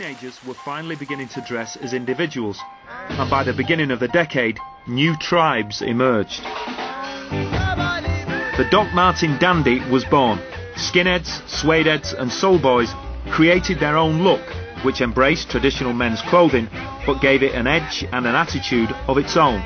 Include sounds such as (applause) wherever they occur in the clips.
teenagers were finally beginning to dress as individuals, and by the beginning of the decade, new tribes emerged. The Doc Marten dandy was born. Skinheads, suedeheads, and soul boys created their own look, which embraced traditional men's clothing but gave it an edge and an attitude of its own.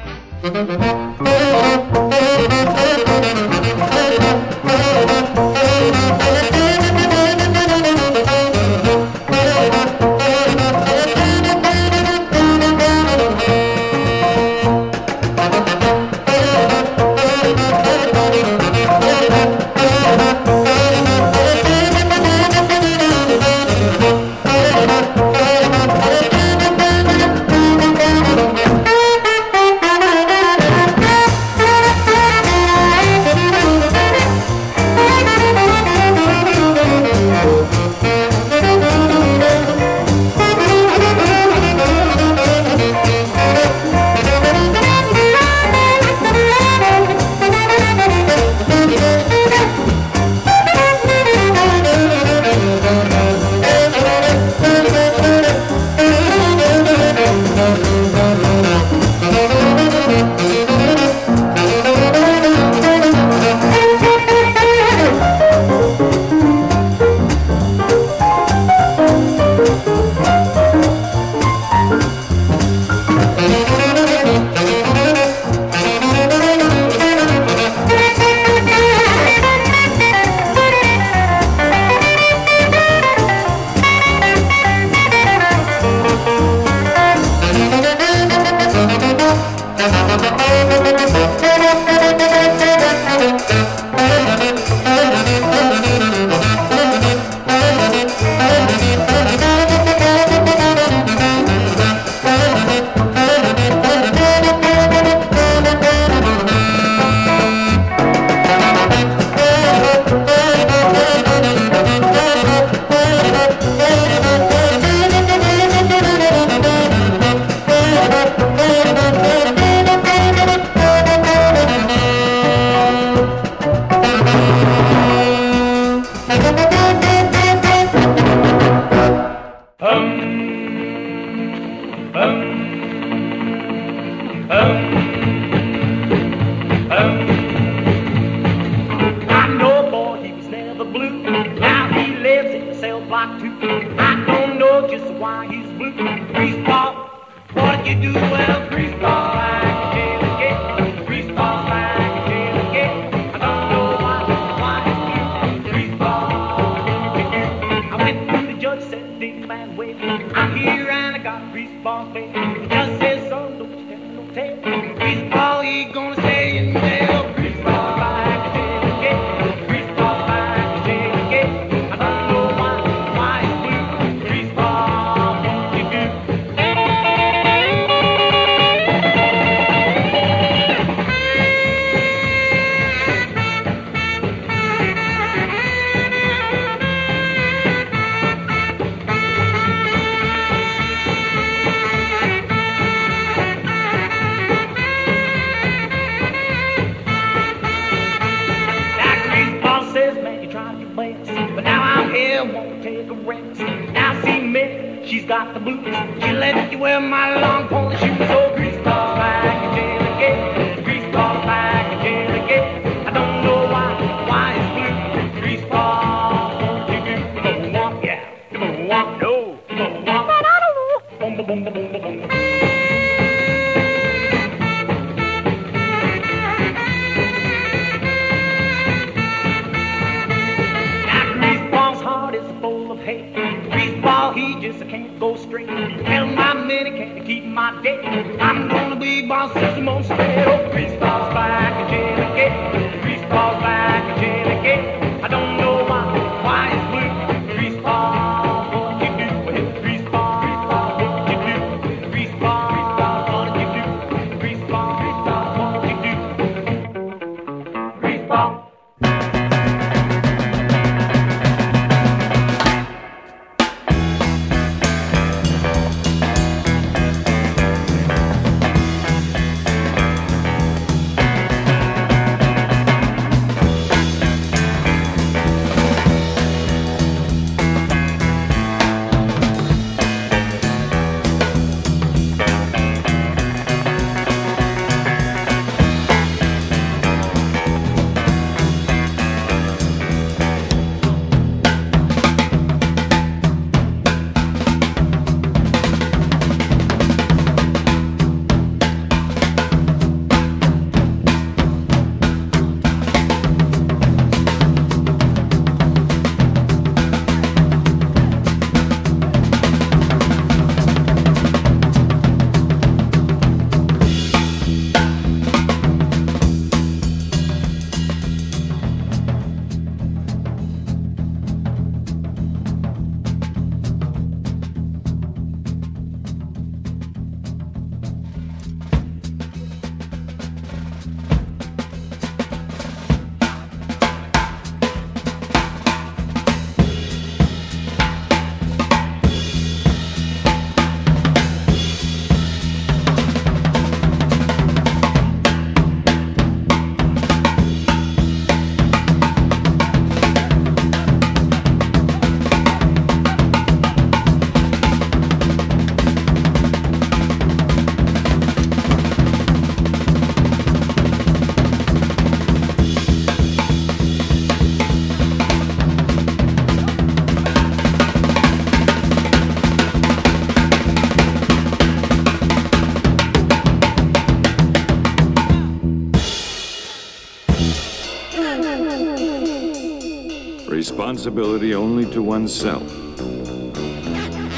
Responsibility only to oneself.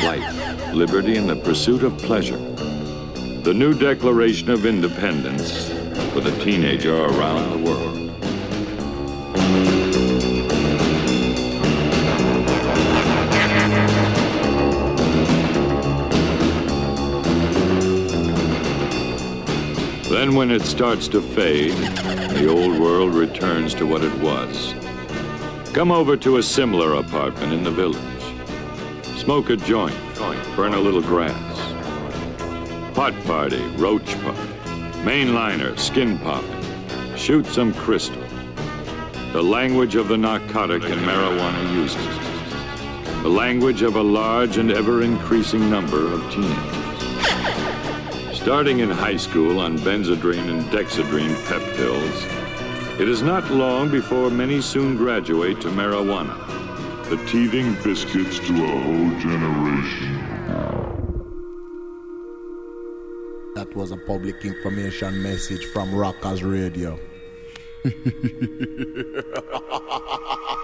Life, liberty, and the pursuit of pleasure. The new Declaration of Independence for the teenager around the world. Then, when it starts to fade, the old world returns to what it was. Come over to a similar apartment in the village. Smoke a joint, burn a little grass. Pot party, roach party, mainliner, skin popping. Shoot some crystal. The language of the narcotic and marijuana users. The language of a large and ever increasing number of teenagers. Starting in high school on benzedrine and dexedrine pep pills, it is not long before many soon graduate to marijuana. The teething biscuits to a whole generation. That was a public information message from Rockers Radio. (laughs)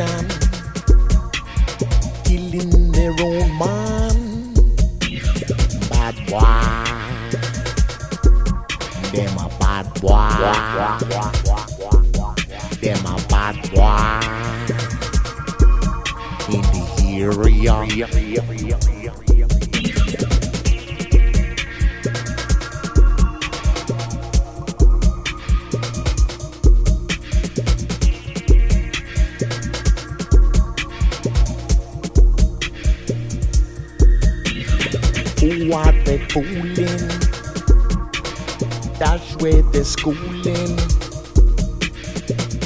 jam. what they fooling. That's where they're schooling.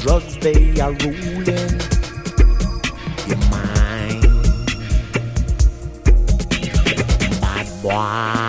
Drugs they are ruling. Your mind. Bad boy.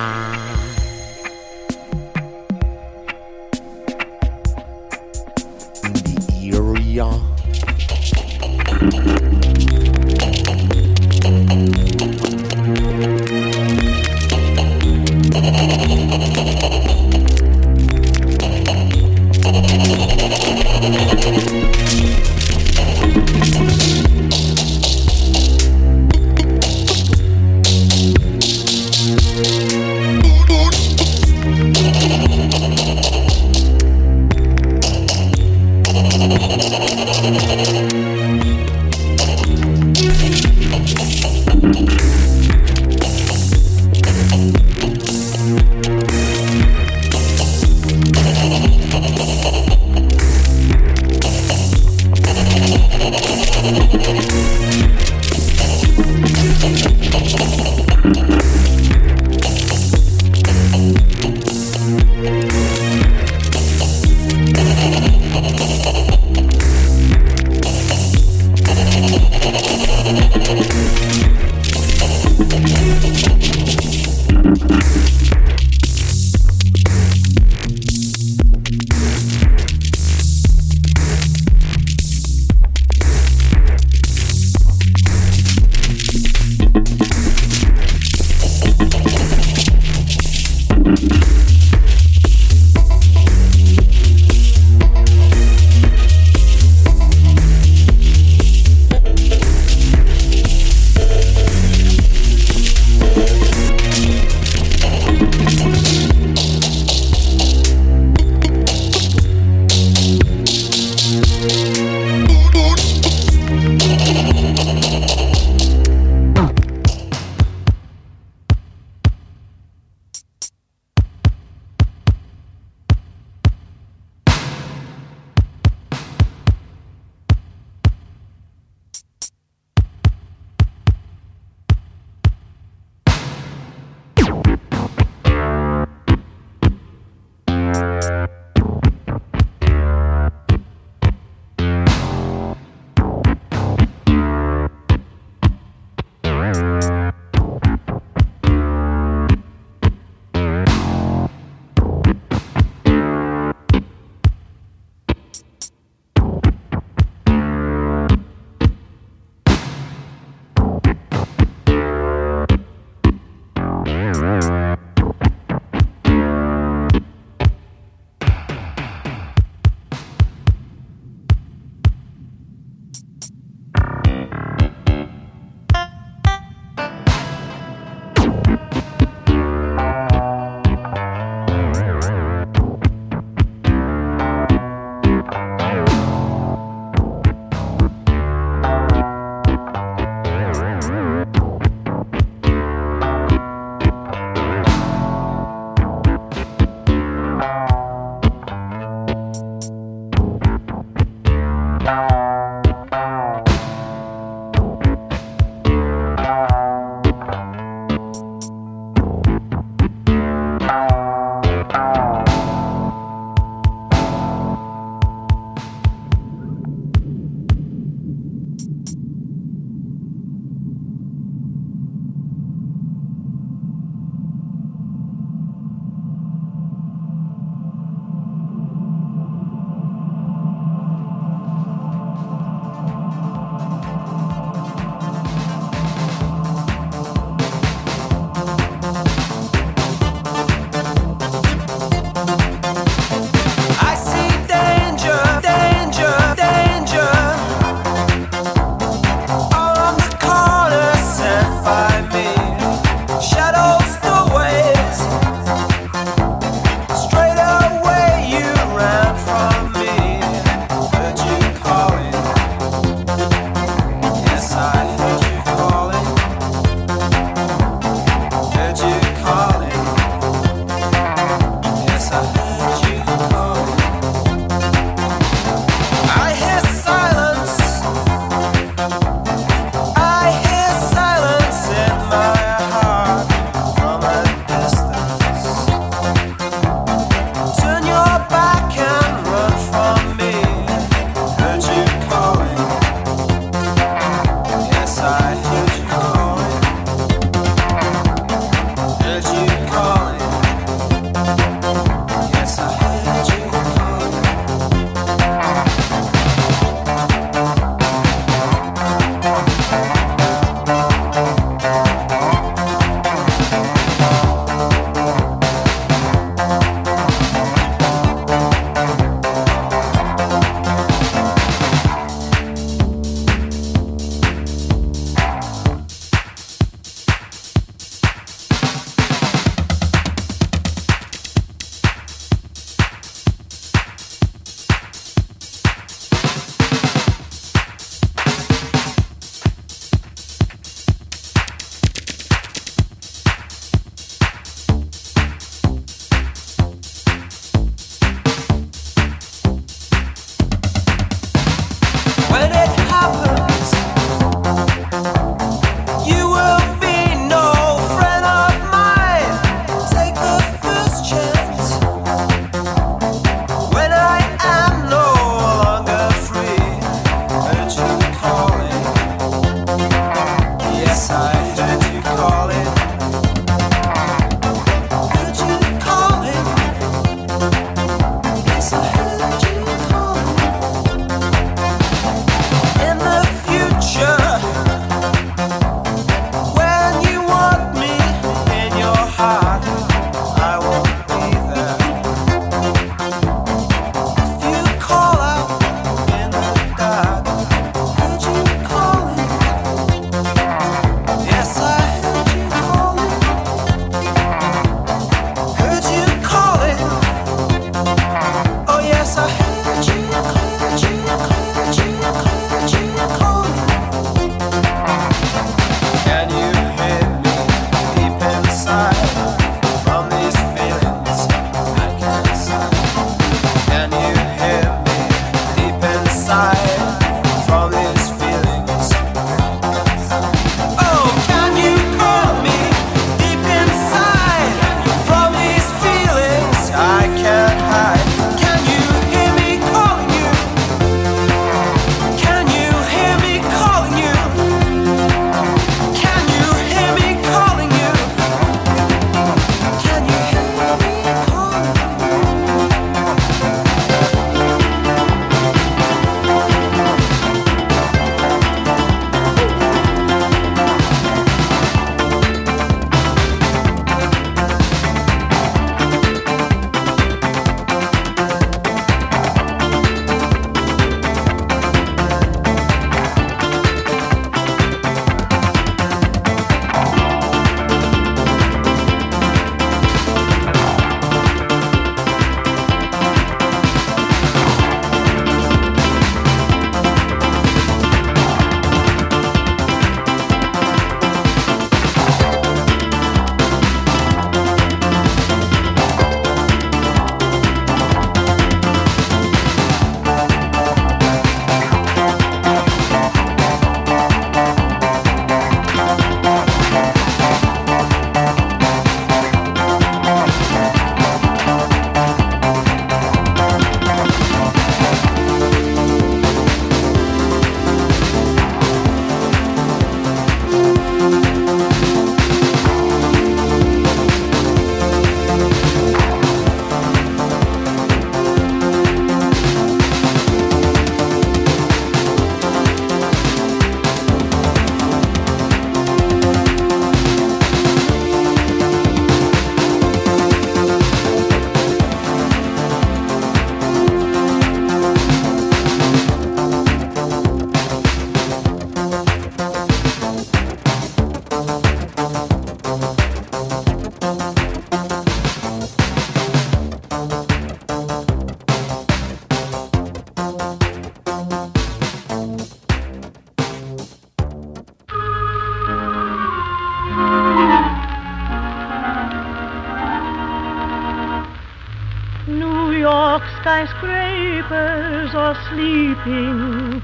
Sleepers are sleeping,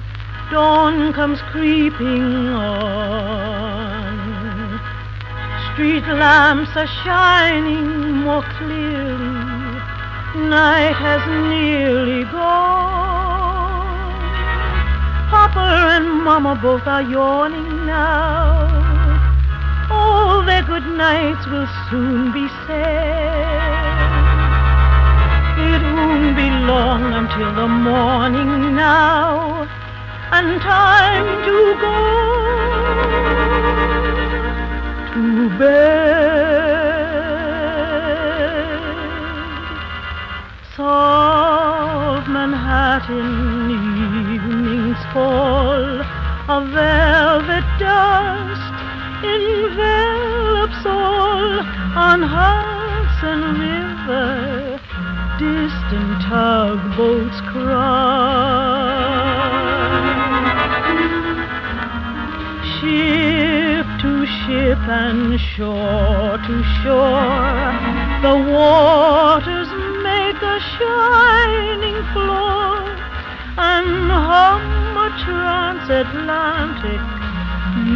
dawn comes creeping on. Street lamps are shining more clearly, night has nearly gone. Papa and Mama both are yawning now. All their good nights will soon be said. Be long until the morning now, and time to go to bed. Soft Manhattan evenings fall, a velvet dust envelops all on Hudson River distant tugboats cry. Ship to ship and shore to shore, the waters make a shining floor and hum a transatlantic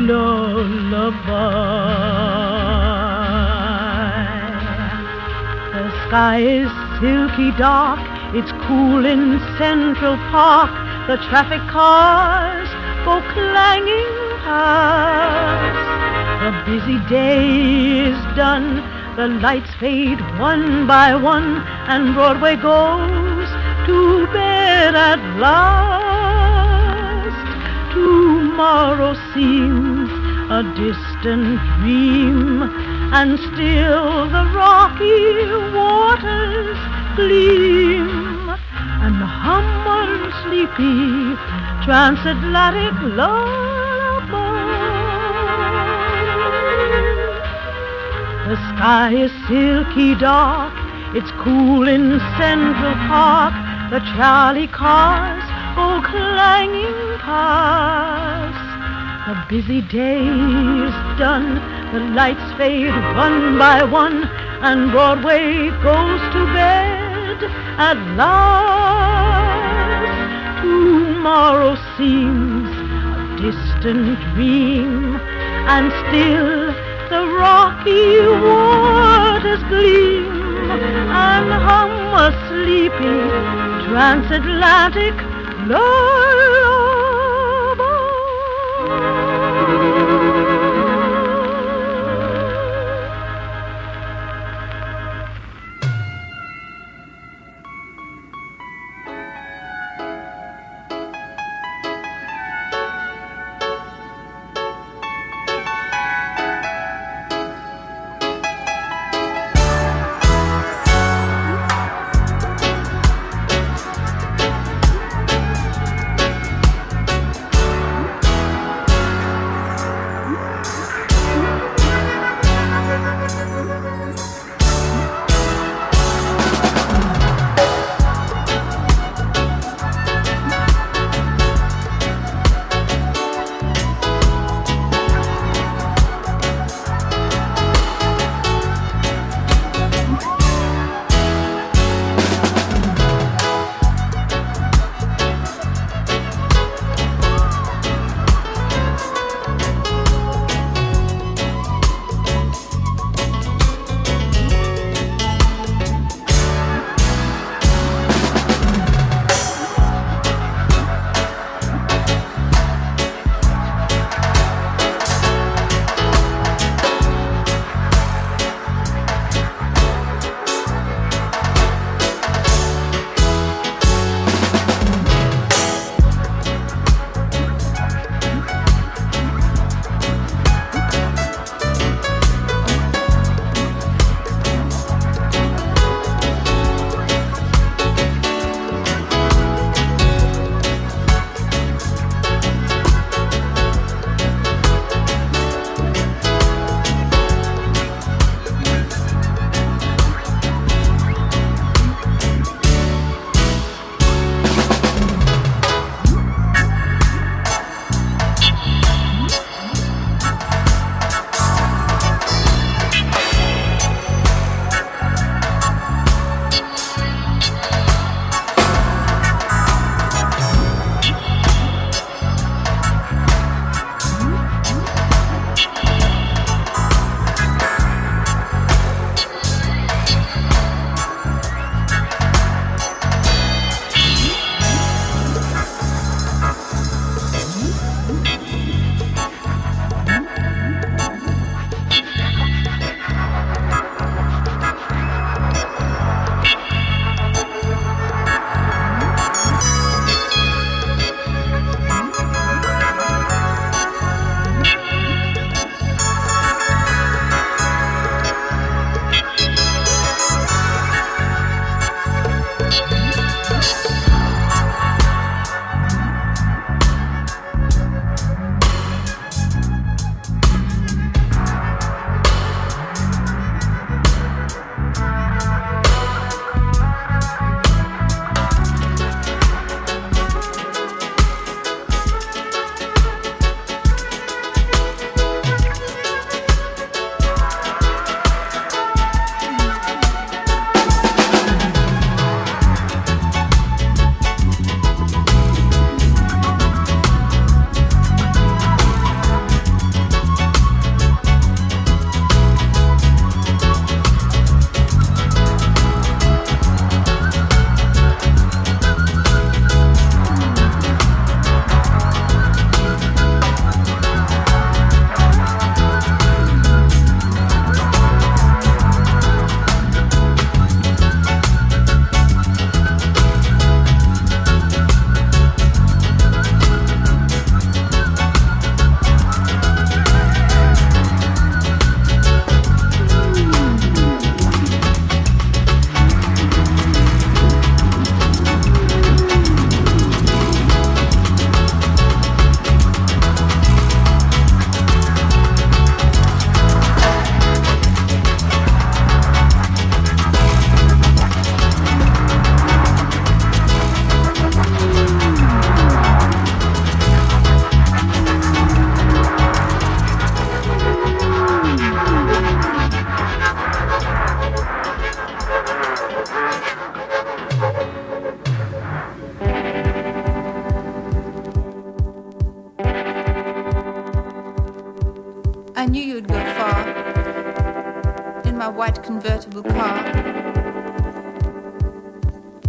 lullaby. The sky is silky dark, it's cool in Central Park. The traffic cars go clanging past. The busy day is done, the lights fade one by one, and Broadway goes to bed at last. Tomorrow seems a distant dream, and still the rocky waters gleam sleepy transatlantic lullaby. The sky is silky dark, it's cool in Central Park. The trolley cars go clanging past. The busy day is done, the lights fade one by one, and Broadway goes to bed at last. Tomorrow seems a distant dream, and still the rocky waters gleam, and hum a sleepy transatlantic lullaby.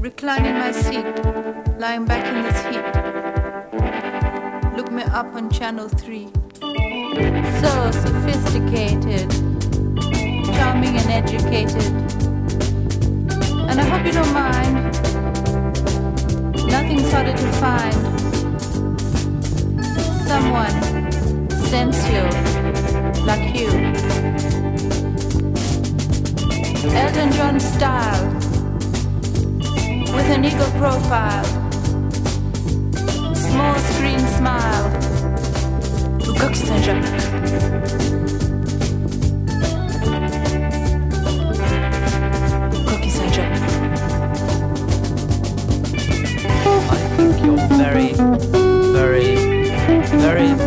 recline in my seat, lying back in this heat. Look me up on channel 3. So sophisticated, charming and educated. And I hope you don't mind. Nothing's harder to find. Someone sensual like you. Elton John style with an eagle profile, small screen smile. Bu coque Saint-Jacques. Coque I think you're very, very, very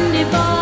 Sunday.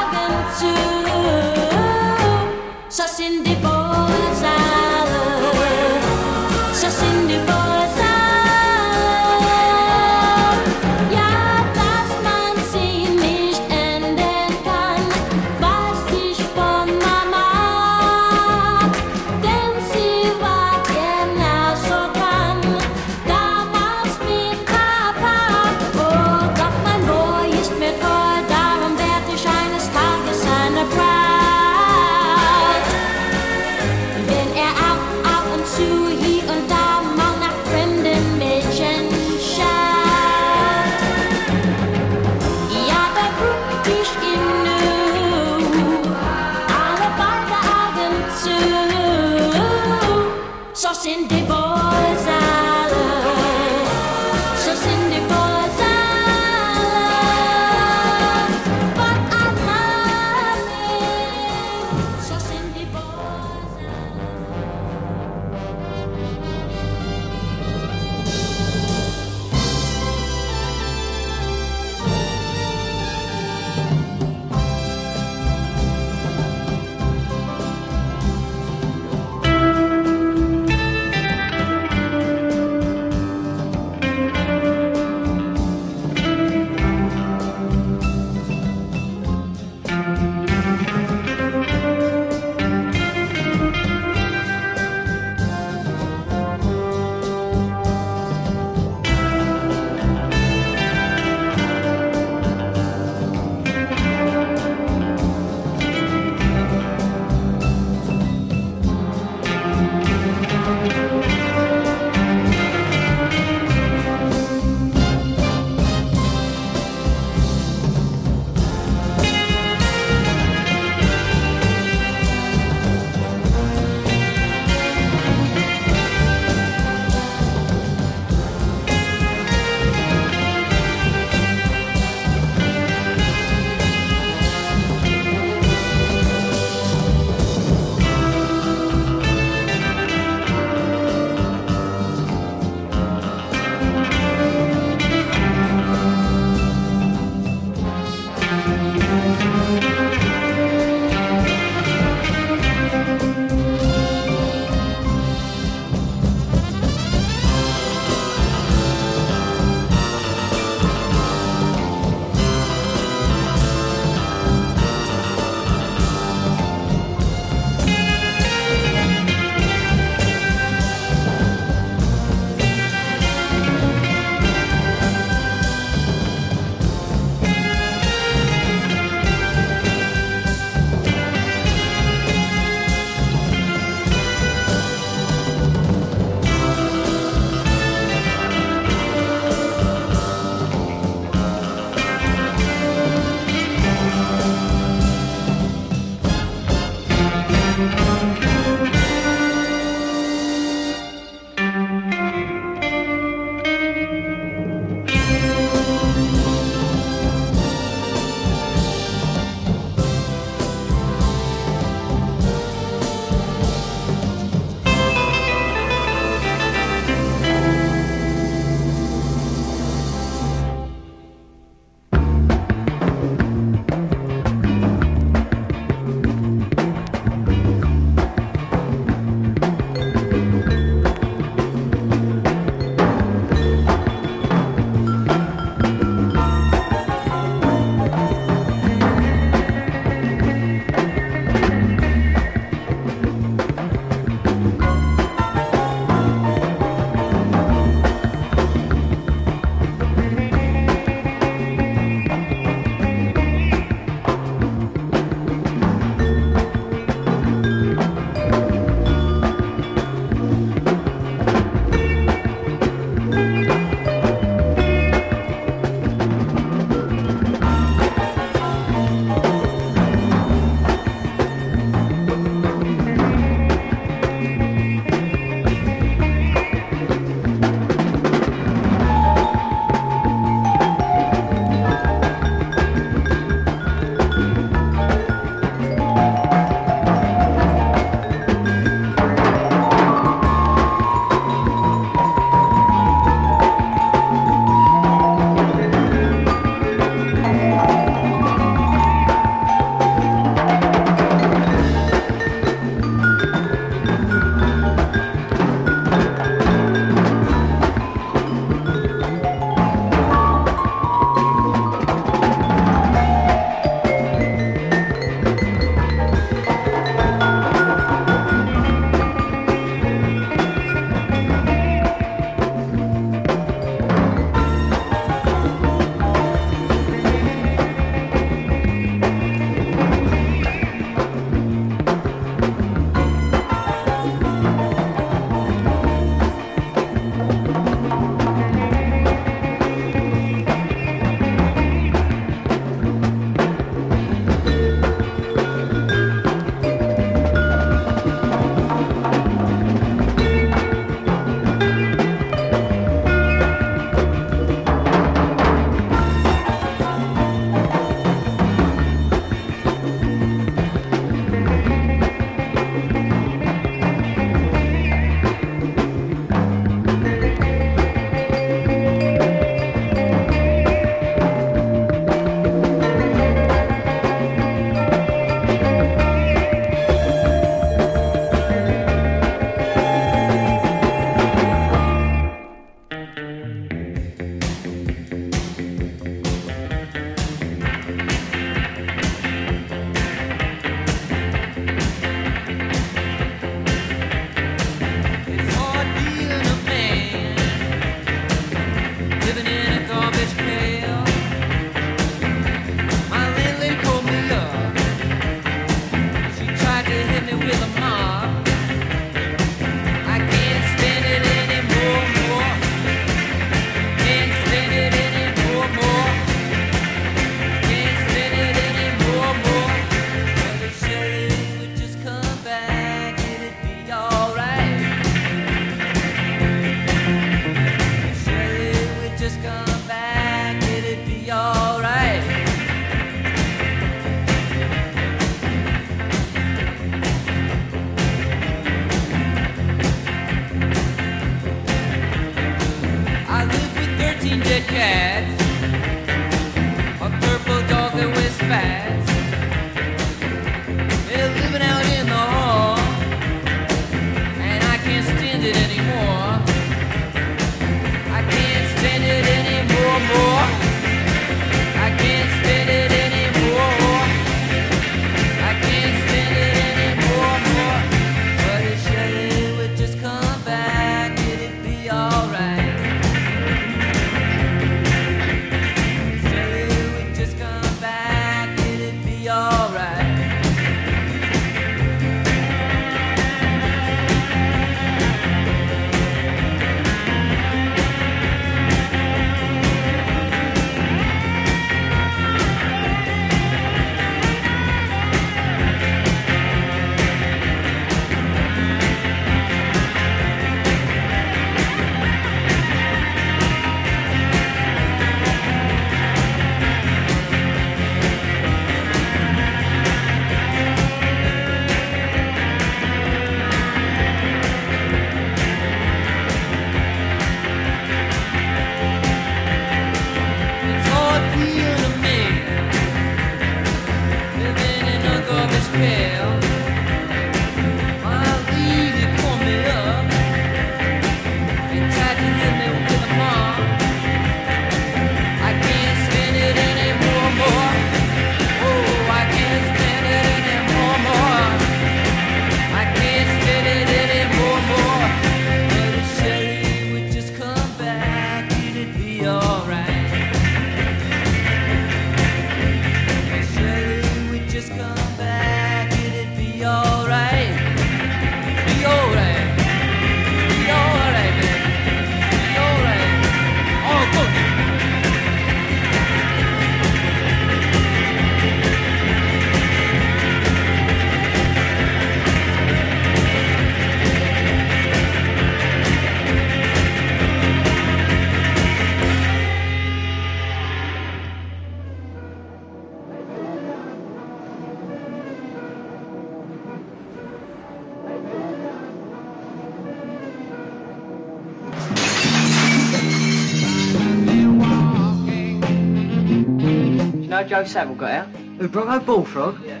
Joe Savile got out? Who, Bronco Bullfrog? Yeah.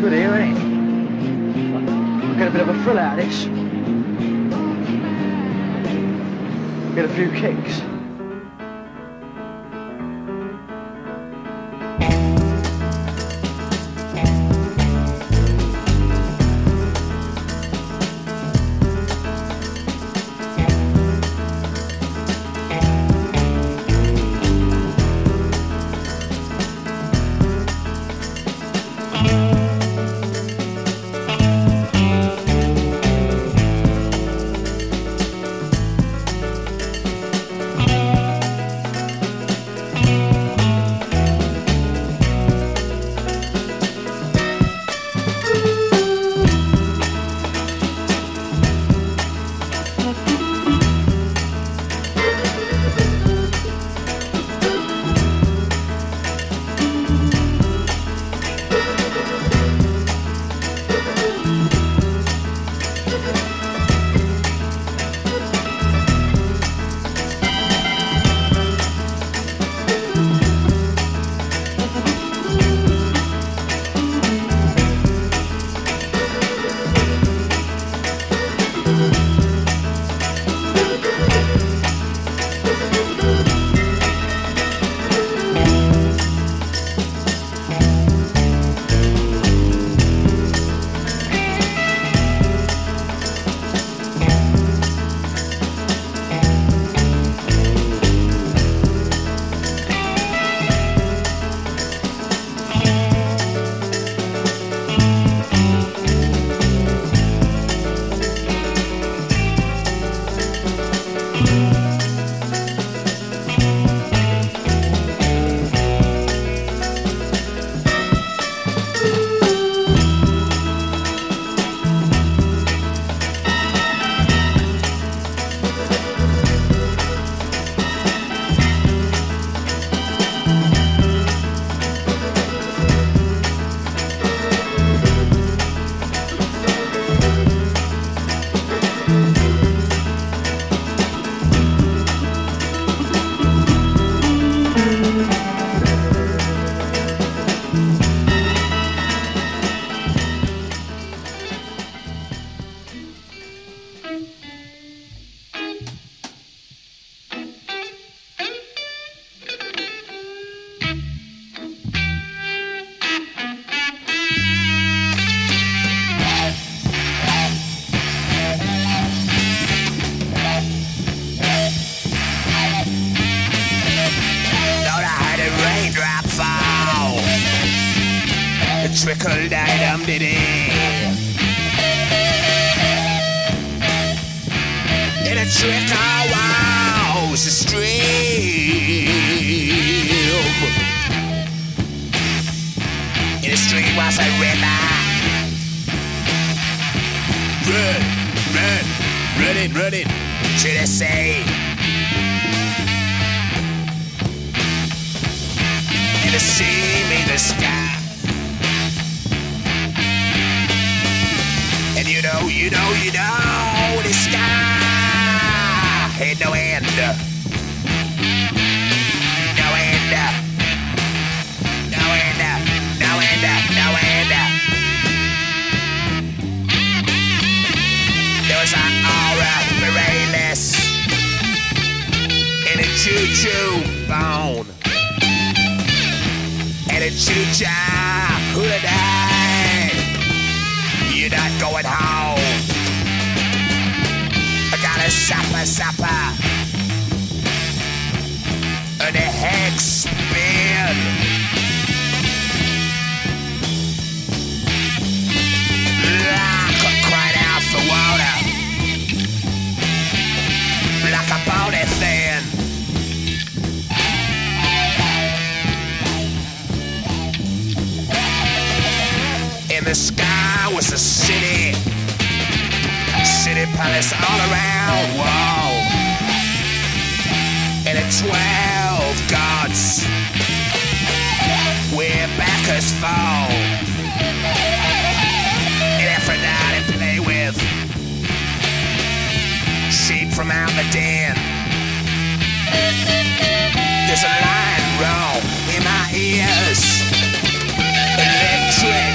Good here, ain't it? I'll get a bit of a thrill out of this. Get a few kicks. Running, running to the sea. in the sea, in the sky. And you know, you know, you know, the sky ain't no end. Choo-choo bone and a choo-cha holiday. You're not going home. I got a supper, supper. And a hex spin. The sky was a city. City palace all around. Whoa. And a twelve gods. Where backers fall. And Aphrodite play with. Sheep from out the den. There's a line wrong in my ears. Electric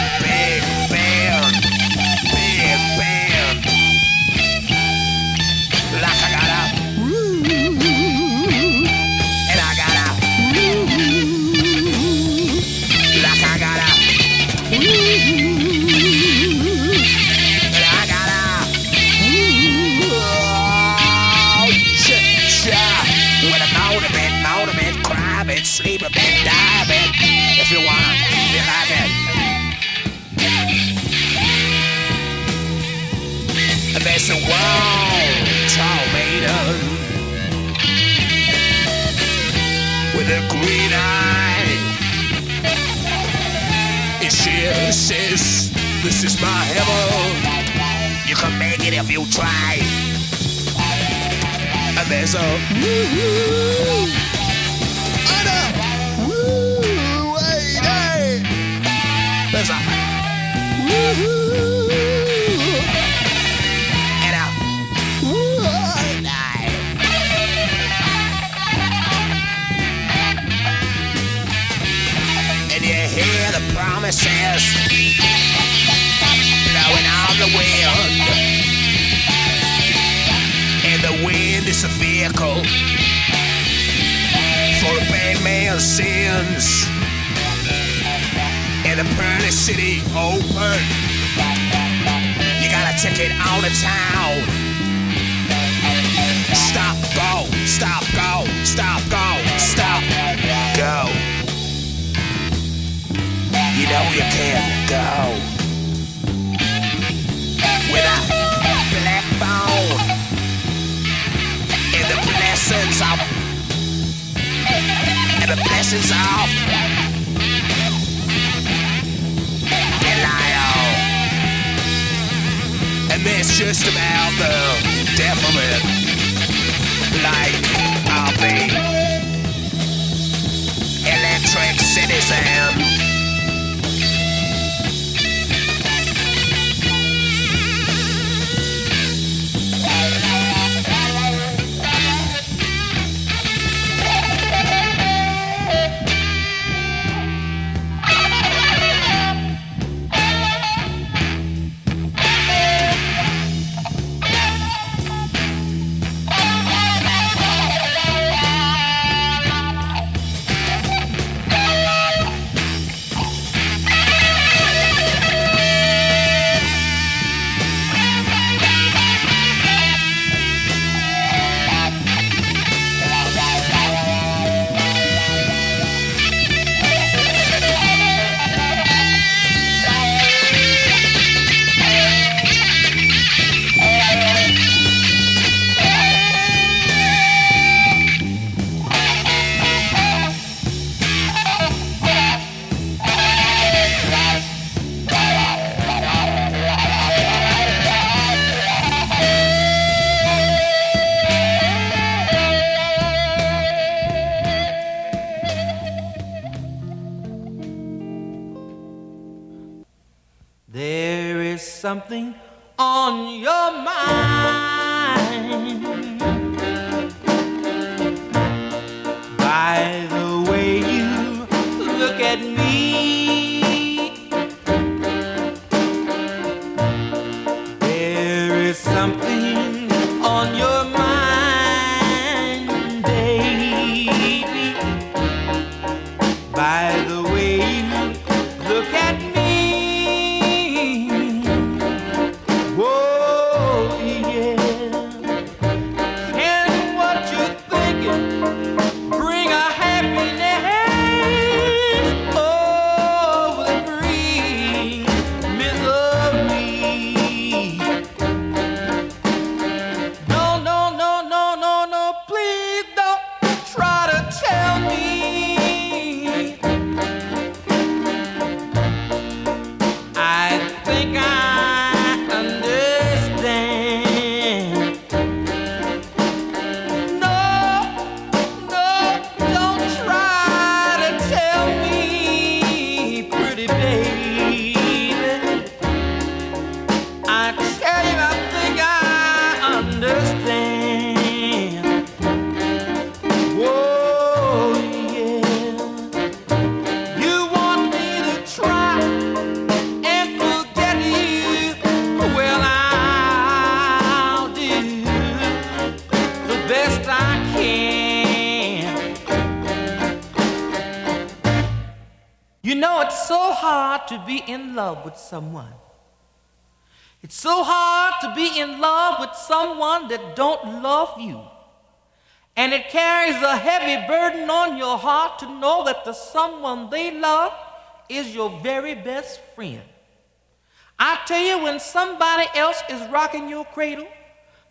someone that don't love you. And it carries a heavy burden on your heart to know that the someone they love is your very best friend. I tell you, when somebody else is rocking your cradle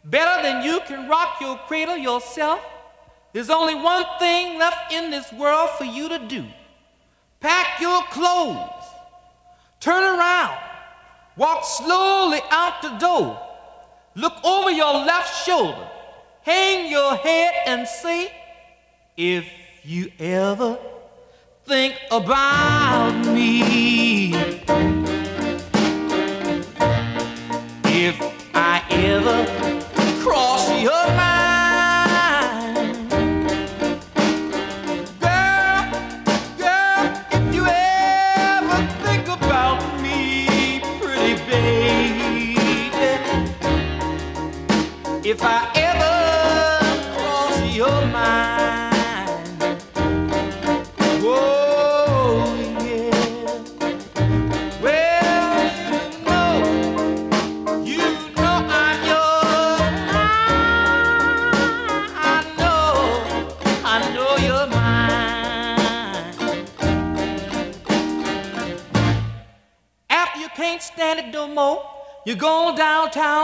better than you can rock your cradle yourself, there's only one thing left in this world for you to do pack your clothes, turn around, walk slowly out the door, look over your left shoulder, hang your head, and say, If you ever think about me, if I ever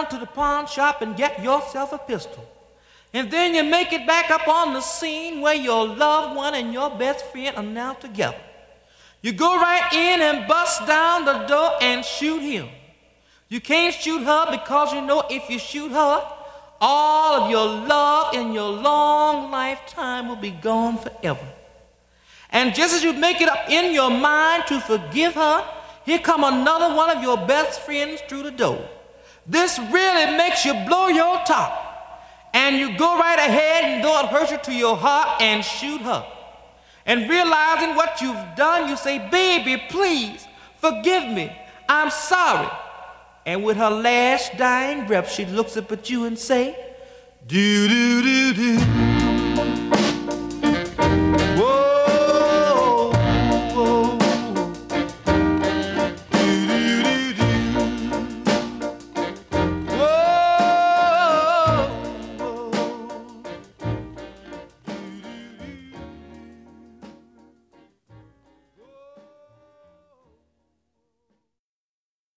downtown to the pawn shop and get yourself a pistol. And then you make it back up on the scene where your loved one and your best friend are now together. You go right in and bust down the door and shoot him. You can't shoot her because you know if you shoot her, all of your love in your long lifetime will be gone forever. And just as you make it up in your mind to forgive her, here come another one of your best friends through the door. This really makes you blow your top. And you go right ahead and though it hurts you to your heart and shoot her. And realizing what you've done, you say, Baby, please forgive me. I'm sorry. And with her last dying breath, she looks up at you and say, Do do do do.